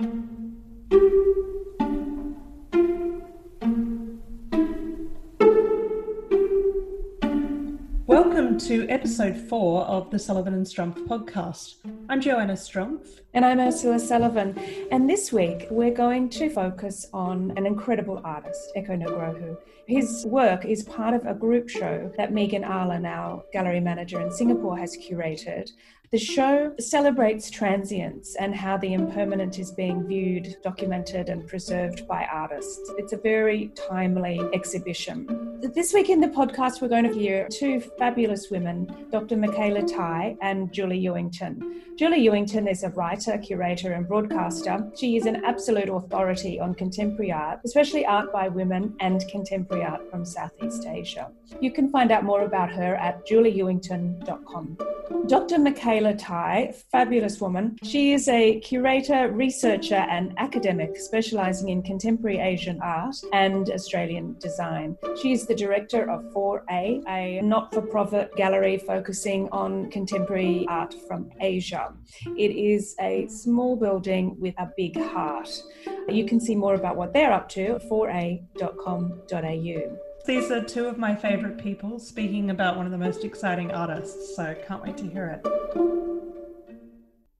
Welcome to episode four of the Sullivan and Strumpf podcast. I'm Joanna Strumpf. And I'm Ursula Sullivan. And this week we're going to focus on an incredible artist, Eko Nugroho. His work is part of a group show that Megan Arlen, our gallery manager in Singapore, has curated the show celebrates transience and how the impermanent is being viewed, documented, and preserved by artists. It's a very timely exhibition. This week in the podcast, we're going to hear two fabulous women, Dr. Mikala Tai and Julie Ewington. Julie Ewington is a writer, curator, and broadcaster. She is an absolute authority on contemporary art, especially art by women and contemporary art from Southeast Asia. You can find out more about her at julieewington.com. Dr. Mikala Tai, fabulous woman. She is a curator, researcher, and academic specializing in contemporary Asian art and Australian design. She is the director of 4A, a not for profit gallery focusing on contemporary art from Asia. It is a small building with a big heart. You can see more about what they're up to at 4a.com.au. These are two of my favorite people speaking about one of the most exciting artists, so can't wait to hear it.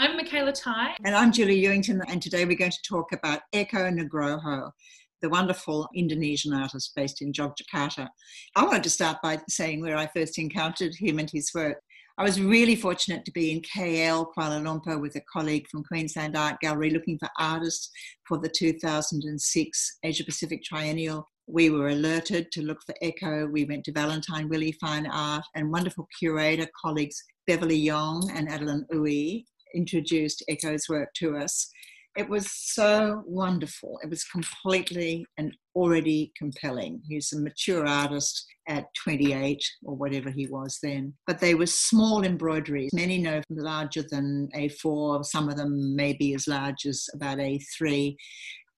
I'm Mikala Tai. And I'm Julie Ewington, and today we're going to talk about Eko Nugroho, the wonderful Indonesian artist based in Yogyakarta. I wanted to start by saying where I first encountered him and his work. I was really fortunate to be in KL, Kuala Lumpur, with a colleague from Queensland Art Gallery looking for artists for the 2006 Asia Pacific Triennial we were alerted to look for Eko. We went to Valentine Willie Fine Art and wonderful curator colleagues Beverly Yong and Adeline Ooi introduced Eko's work to us. It was so wonderful. It was completely and already compelling. He's a mature artist at 28 or whatever he was then. But they were small embroideries, many no larger than A4, some of them maybe as large as about A3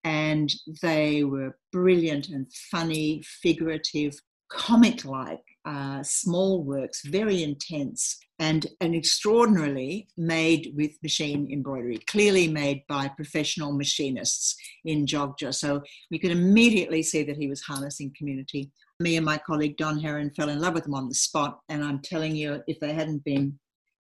and they were brilliant and funny, figurative, comic like uh, small works, very intense, and, and extraordinarily made with machine embroidery, clearly made by professional machinists in Jogja. So you could immediately see that he was harnessing community. Me and my colleague Don Heron fell in love with him on the spot, and I'm telling you, if they hadn't been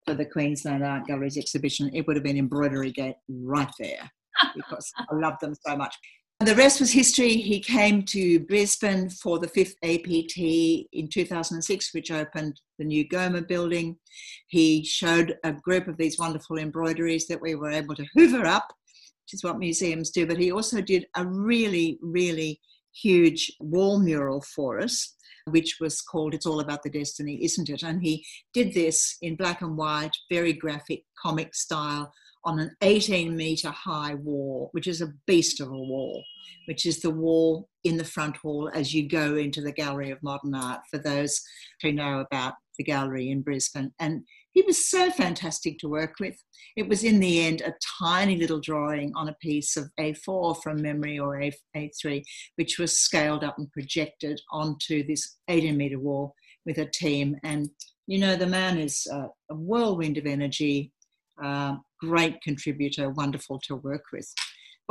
for the Queensland Art Galleries exhibition, it would have been Embroidery Gate right there because I love them so much. The rest was history. He came to Brisbane for the fifth APT in 2006, which opened the new Goma building. He showed a group of these wonderful embroideries that we were able to hoover up, which is what museums do. But he also did a really, really huge wall mural for us, which was called It's All About the Destiny, Isn't It? And he did this in black and white, very graphic, comic style on an 18 meter high wall, which is a beast of a wall, which is the wall in the front hall as you go into the Gallery of Modern Art for those who know about the gallery in Brisbane. And he was so fantastic to work with. It was in the end a tiny little drawing on a piece of A4 from memory or A, A3, which was scaled up and projected onto this 18 meter wall with a team. And you know, the man is a whirlwind of energy, great contributor, wonderful to work with.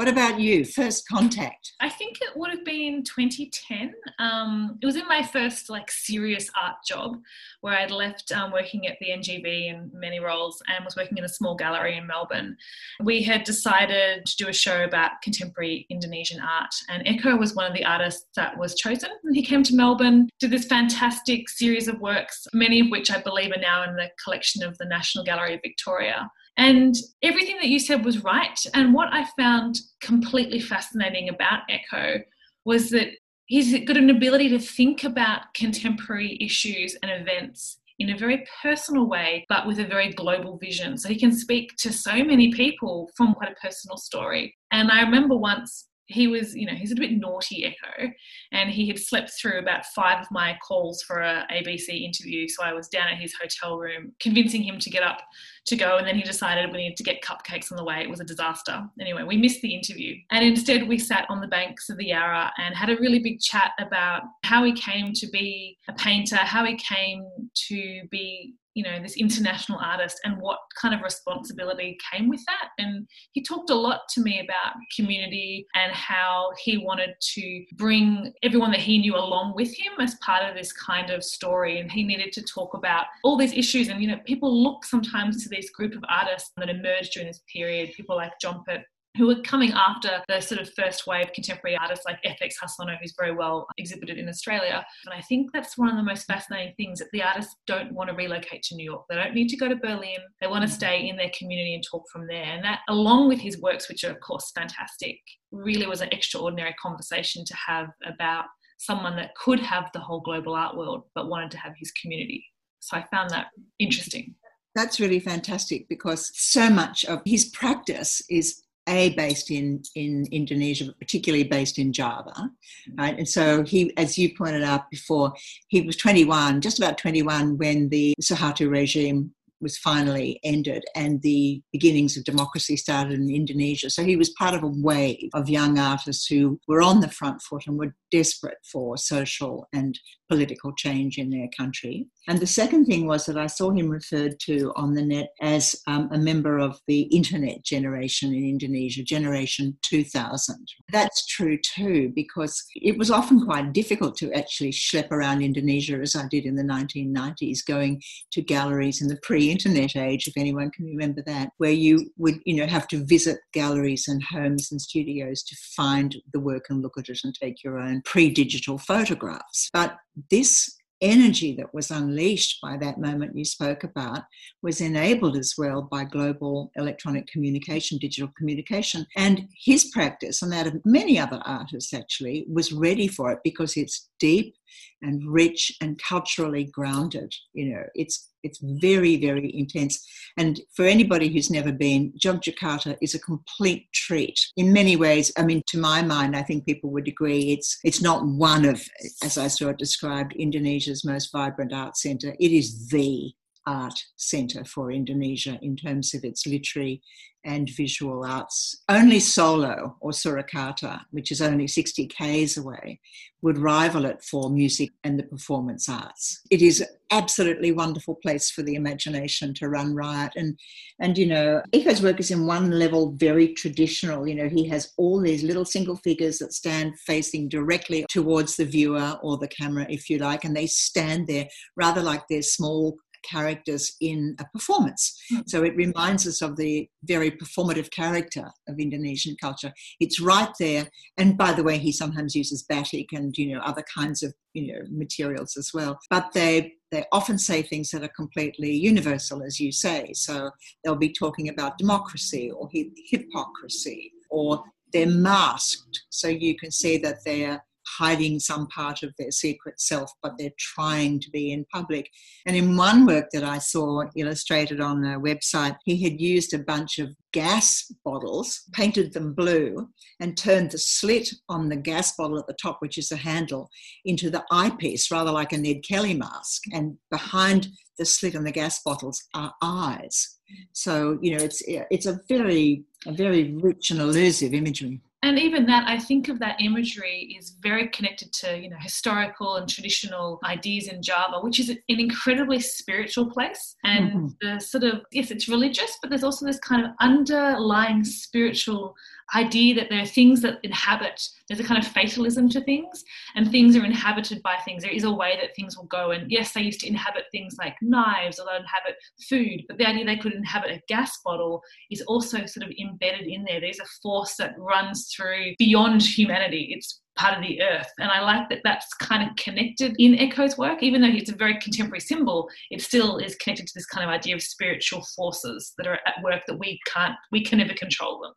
What about you? First contact? I think it would have been 2010. Um, it was in my first like serious art job where I'd left um, working at the NGV in many roles and was working in a small gallery in Melbourne. We had decided to do a show about contemporary Indonesian art, and Eko was one of the artists that was chosen. And he came to Melbourne, did this fantastic series of works, many of which I believe are now in the collection of the National Gallery of Victoria. And everything that you said was right. And what I found completely fascinating about Eko was that he's got an ability to think about contemporary issues and events in a very personal way, but with a very global vision. So he can speak to so many people from quite a personal story. And I remember once he was, you know, he's a bit naughty Eko, and he had slept through about five of my calls for a ABC interview. So I was down at his hotel room, convincing him to get up to go. And then he decided we needed to get cupcakes on the way. It was a disaster. Anyway, we missed the interview. And instead, we sat on the banks of the Yarra and had a really big chat about how he came to be a painter, how he came to be you know this international artist and what kind of responsibility came with that and he talked a lot to me about community and how he wanted to bring everyone that he knew along with him as part of this kind of story and he needed to talk about all these issues and you know people look sometimes to this group of artists that emerged during this period people like Jompet who were coming after the sort of first wave contemporary artists like FX Harsono, who's very well exhibited in Australia. And I think that's one of the most fascinating things that the artists don't want to relocate to New York. They don't need to go to Berlin. They want to stay in their community and talk from there. And that, along with his works, which are, of course, fantastic, really was an extraordinary conversation to have about someone that could have the whole global art world but wanted to have his community. So I found that interesting. That's really fantastic because so much of his practice is a based in in Indonesia, but particularly based in Java, mm. right? And so he, as you pointed out before, he was 21, just about 21, when the Suharto regime was finally ended and the beginnings of democracy started in Indonesia. So he was part of a wave of young artists who were on the front foot and were desperate for social and political change in their country. And the second thing was that I saw him referred to on the net as um, a member of the internet generation in Indonesia, Generation 2000. That's true too, because it was often quite difficult to actually schlep around Indonesia as I did in the 1990s, going to galleries in the pre internet age, if anyone can remember that, where you would you know, have to visit galleries and homes and studios to find the work and look at it and take your own pre digital photographs. But this energy that was unleashed by that moment you spoke about was enabled as well by global electronic communication, digital communication. And his practice, and that of many other artists actually, was ready for it because it's deep and rich and culturally grounded. You know, it's it's very, very intense. And for anybody who's never been, Jogjakarta is a complete treat. In many ways, I mean, to my mind, I think people would agree it's it's not one of, as I saw it described, Indonesia's most vibrant art centre. It is the art centre for Indonesia in terms of its literary and visual arts. Only Solo or Surakarta, which is only 60 k's away, would rival it for music and the performance arts. It is absolutely wonderful place for the imagination to run riot. And and you know, Eko's work is in one level very traditional. You know, he has all these little single figures that stand facing directly towards the viewer or the camera, if you like, and they stand there rather like they're small characters in a performance. Mm. So it reminds us of the very performative character of Indonesian culture. It's right there. And by the way, he sometimes uses batik and you know other kinds of you know materials as well. But they they often say things that are completely universal, as you say. So they'll be talking about democracy or hypocrisy or they're masked so you can see that they're hiding some part of their secret self, but they're trying to be in public. And in one work that I saw illustrated on a website, he had used a bunch of gas bottles, painted them blue, and turned the slit on the gas bottle at the top, which is the handle, into the eyepiece, rather like a Ned Kelly mask. And behind the slit on the gas bottles are eyes. So you know, it's it's a very a very rich and elusive imagery and even that i think of that imagery is very connected to you know historical and traditional ideas in java which is an incredibly spiritual place and mm-hmm. the sort of yes it's religious but there's also this kind of underlying spiritual idea that there are things that inhabit there's a kind of fatalism to things and things are inhabited by things. There is a way that things will go. And yes they used to inhabit things like knives or they inhabit food but the idea they could inhabit a gas bottle is also sort of embedded in there. There's a force that runs through beyond humanity. It's part of the earth. And I like that that's kind of connected in Eko's work, even though it's a very contemporary symbol, it still is connected to this kind of idea of spiritual forces that are at work that we can't, we can never control them.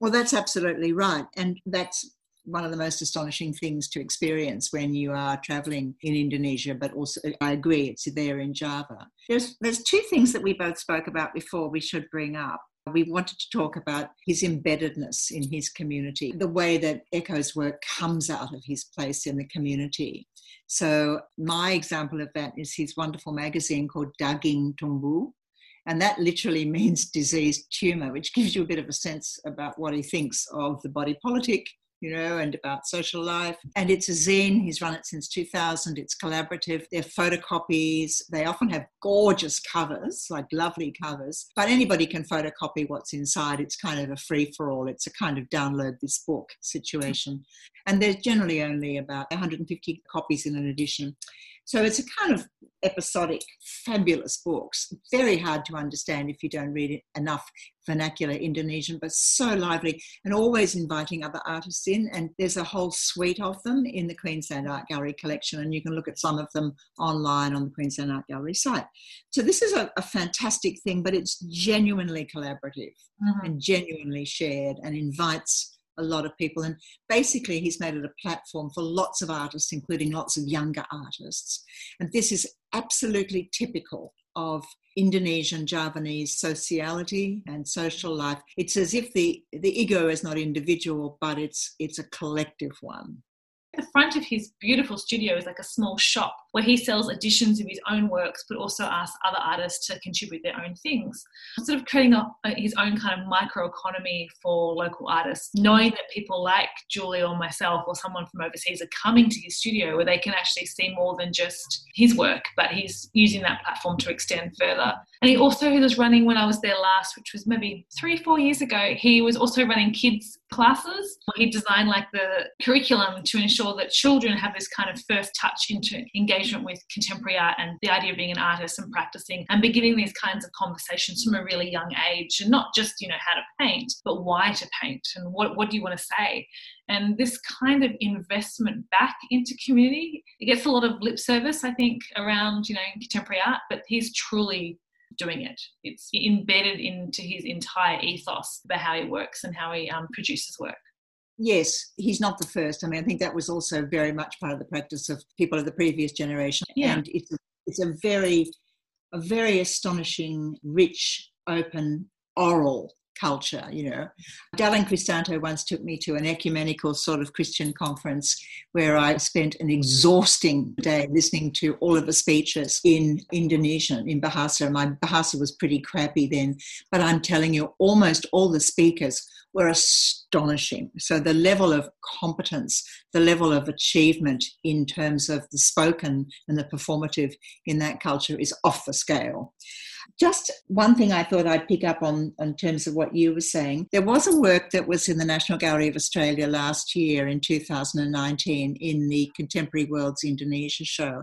Well, that's absolutely right. And that's one of the most astonishing things to experience when you are traveling in Indonesia, but also I agree, it's there in Java. There's, there's two things that we both spoke about before we should bring up. We wanted to talk about his embeddedness in his community, the way that Eko's work comes out of his place in the community. So, my example of that is his wonderful magazine called Daging Tumbuh, And that literally means diseased tumor, which gives you a bit of a sense about what he thinks of the body politic you know, and about social life. And it's a zine. He's run it since 2000. It's collaborative. They're photocopies. They often have gorgeous covers, like lovely covers. But anybody can photocopy what's inside. It's kind of a free for all. It's a kind of download this book situation. And there's generally only about 150 copies in an edition. So it's a kind of episodic, fabulous books. Very hard to understand if you don't read enough vernacular Indonesian, but so lively and always inviting other artists in. And there's a whole suite of them in the Queensland Art Gallery collection, and you can look at some of them online on the Queensland Art Gallery site. So this is a, a fantastic thing, but it's genuinely collaborative mm-hmm. and genuinely shared and invites a lot of people. And basically, he's made it a platform for lots of artists, including lots of younger artists. And this is absolutely typical of Indonesian Javanese sociality and social life. It's as if the, the ego is not individual, but it's it's a collective one front of his beautiful studio is like a small shop where he sells editions of his own works, but also asks other artists to contribute their own things. Sort of creating a, his own kind of microeconomy for local artists, knowing that people like Julie or myself or someone from overseas are coming to his studio where they can actually see more than just his work, but he's using that platform to extend further. And he also was running when I was there last, which was maybe three, four years ago, he was also running kids classes. He designed like the curriculum to ensure that children have this kind of first touch into engagement with contemporary art and the idea of being an artist and practicing and beginning these kinds of conversations from a really young age and not just, you know, how to paint, but why to paint and what, what do you want to say? And this kind of investment back into community, it gets a lot of lip service, I think, around, you know, contemporary art, but he's truly doing it. It's embedded into his entire ethos about how he works and how he um, produces work. Yes, he's not the first. I mean, I think that was also very much part of the practice of people of the previous generation. Yeah. And it's a, it's a very, a very astonishing, rich, open, oral culture, you know. Dadang Christanto once took me to an ecumenical sort of Christian conference where I spent an exhausting day listening to all of the speeches in Indonesian, in Bahasa. My Bahasa was pretty crappy then, but I'm telling you, almost all the speakers were astonishing. So the level of competence, the level of achievement in terms of the spoken and the performative in that culture is off the scale. Just one thing I thought I'd pick up on in terms of what you were saying. There was a work that was in the National Gallery of Australia last year in 2019 in the Contemporary Worlds Indonesia show.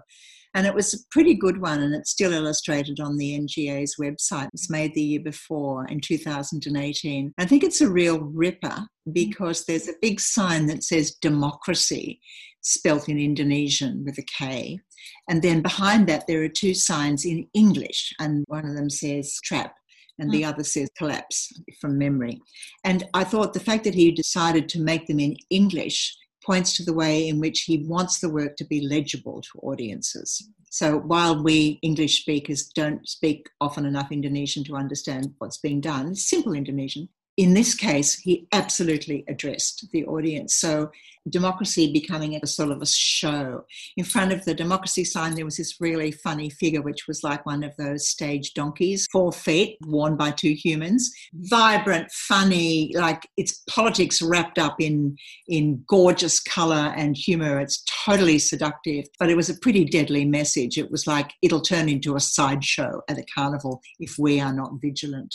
And it was a pretty good one, and it's still illustrated on the NGA's website. It was made the year before in 2018. I think it's a real ripper because there's a big sign that says democracy, spelt in Indonesian with a K. And then behind that, there are two signs in English, and one of them says trap and the hmm. other says collapse from memory. And I thought the fact that he decided to make them in English points to the way in which he wants the work to be legible to audiences. So while we English speakers don't speak often enough Indonesian to understand what's being done, simple Indonesian, in this case, he absolutely addressed the audience. So democracy becoming a sort of a show. In front of the democracy sign, there was this really funny figure, which was like one of those stage donkeys, four feet, worn by two humans. Vibrant, funny, like it's politics wrapped up in, in gorgeous color and humor. It's totally seductive, but it was a pretty deadly message. It was like it'll turn into a sideshow at a carnival if we are not vigilant.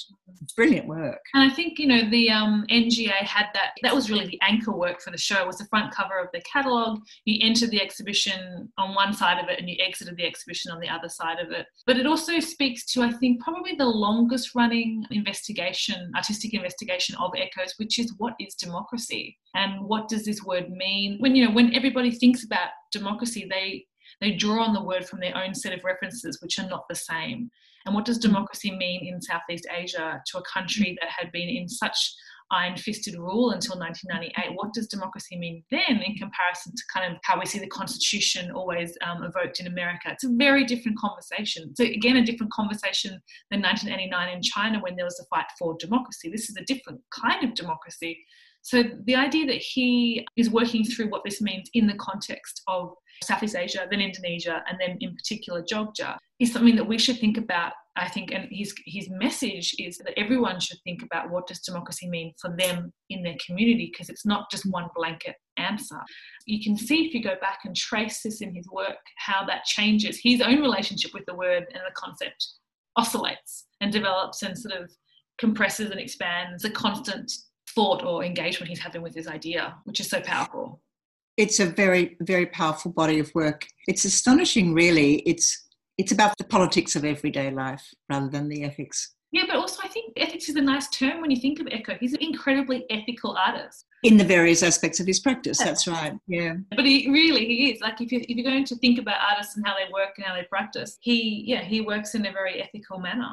Brilliant work. And I think, you know, the um, NGA had that, that was really the anchor work for the show, was the front front cover of the catalogue. You enter the exhibition on one side of it and you exited the exhibition on the other side of it. But it also speaks to, I think, probably the longest running investigation, artistic investigation of Eko's, which is what is democracy and what does this word mean? When you know, when everybody thinks about democracy, they they draw on the word from their own set of references, which are not the same. And what does mm. democracy mean in Southeast Asia to a country that had been in such iron fisted rule until 1998. What does democracy mean then in comparison to kind of how we see the Constitution always um, evoked in America? It's a very different conversation. So, again, a different conversation than 1989 in China when there was a fight for democracy. This is a different kind of democracy. So, the idea that he is working through what this means in the context of Southeast Asia, then Indonesia, and then in particular Jogja, is something that we should think about. I think, and his his message is that everyone should think about what does democracy mean for them in their community, because it's not just one blanket answer. You can see if you go back and trace this in his work how that changes his own relationship with the word and the concept oscillates and develops and sort of compresses and expands a constant thought or engagement he's having with his idea, which is so powerful. It's a very, very powerful body of work. It's astonishing, really. It's it's about the politics of everyday life rather than the ethics. Yeah, but also I think ethics is a nice term when you think of Eko. He's an incredibly ethical artist. In the various aspects of his practice, that's right. Yeah. But he really he is. Like if you if you're going to think about artists and how they work and how they practice, he yeah, he works in a very ethical manner.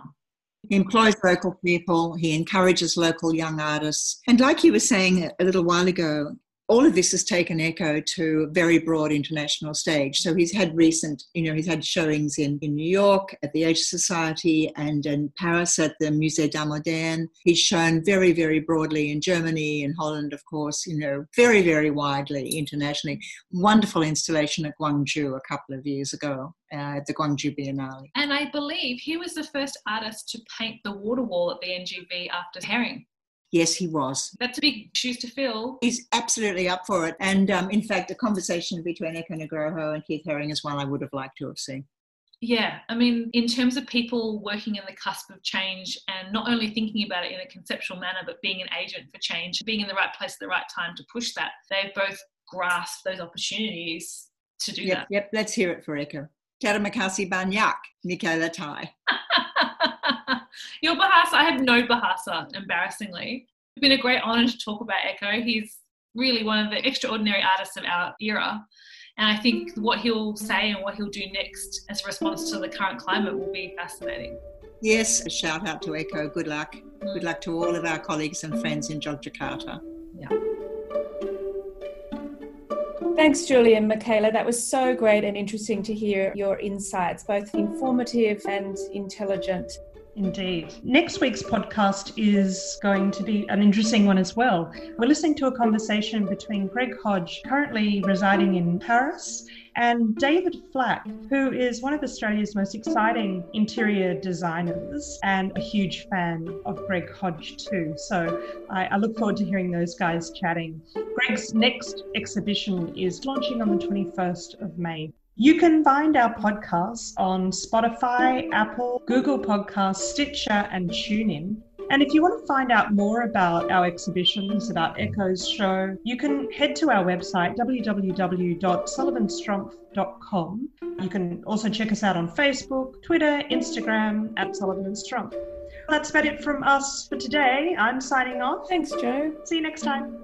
He employs local people, he encourages local young artists. And like you were saying a little while ago, all of this has taken Eko to a very broad international stage. So he's had recent, you know, he's had showings in, in New York at the Asia Society and in Paris at the Musée d'Art Moderne. He's shown very, very broadly in Germany in Holland, of course, you know, very, very widely internationally. Wonderful installation at Guangzhou a couple of years ago uh, at the Guangzhou Biennale. And I believe he was the first artist to paint the water wall at the NGV after Haring. Yes, he was. That's a big shoes to fill. He's absolutely up for it. And um, in fact, a conversation between Eko Nugroho and Keith Haring is one I would have liked to have seen. Yeah, I mean, in terms of people working in the cusp of change and not only thinking about it in a conceptual manner, but being an agent for change, being in the right place at the right time to push that, they've both grasped those opportunities to do yep, that. Yep, let's hear it for Eko. Terima kasih banyak, Mikala Tai. Your Bahasa, I have no Bahasa, embarrassingly. It's been a great honour to talk about Eko. He's really one of the extraordinary artists of our era. And I think what he'll say and what he'll do next as a response to the current climate will be fascinating. Yes, a shout out to Eko. Good luck. Mm. Good luck to all of our colleagues and friends in Yogyakarta. Yeah. Thanks, Julie and Mikala. That was so great and interesting to hear your insights, both informative and intelligent. Indeed. Next week's podcast is going to be an interesting one as well. We're listening to a conversation between Greg Hodge, currently residing in Paris, and David Flack, who is one of Australia's most exciting interior designers and a huge fan of Greg Hodge too. So I, I, look forward to hearing those guys chatting. Greg's next exhibition is launching on the 21st of May. You can find our podcasts on Spotify, Apple, Google Podcasts, Stitcher, and TuneIn. And if you want to find out more about our exhibitions, about Eko's show, you can head to our website, www.sullivanstrumpf.com. You can also check us out on Facebook, Twitter, Instagram, at Sullivan and Strumpf. That's about it from us for today. I'm signing off. Thanks, Joe. See you next time.